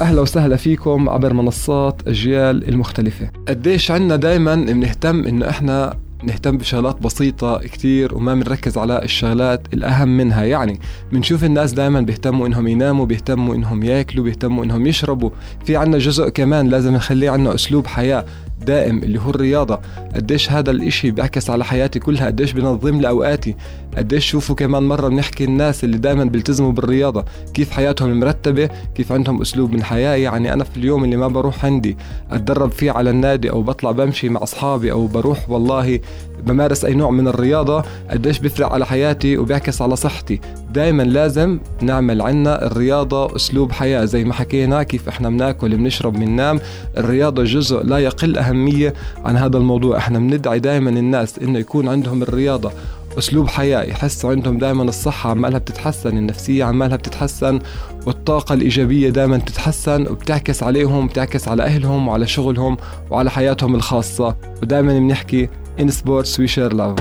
أهلا وسهلا فيكم عبر منصات اجيال المختلفة. قديش عنا دائما بنهتم إنه إحنا نهتم بشغلات بسيطة كتير وما بنركز على الشغلات الأهم منها. يعني بنشوف الناس دائما بيهتموا إنهم يناموا بيهتموا إنهم ياكلوا بيهتموا إنهم يشربوا. في عنا جزء كمان لازم نخليه عنا أسلوب حياة دائم اللي هو الرياضة. قديش هذا الإشي بيعكس على حياتي كلها؟ قديش بنظم لي أوقاتي؟ قديش شوفوا كمان مرة بنحكي الناس اللي دائما بيلتزموا بالرياضة؟ كيف حياتهم مرتبة؟ كيف عندهم أسلوب من حياة؟ يعني أنا في اليوم اللي ما بروح عندي أتدرب فيه على النادي أو بطلع بمشي مع أصحابي أو بروح والله بمارس أي نوع من الرياضة قديش بيفرق على حياتي وبيعكس على صحتي. دائما لازم نعمل عنا الرياضة أسلوب حياة. زي ما حكينا كيف إحنا بناكل بنشرب بننام الرياضة جزء لا يقل أهمية عن هذا الموضوع. إحنا بندعي دائما الناس إنه يكون عندهم الرياضة أسلوب حياة يحسوا عندهم دائما الصحة عمالها بتتحسن النفسية عمالها بتتحسن والطاقة الإيجابية دائما تتحسن وبتعكس عليهم بتعكس على أهلهم وعلى شغلهم وعلى حياتهم الخاصة. ودائما بنحكي in sports we share love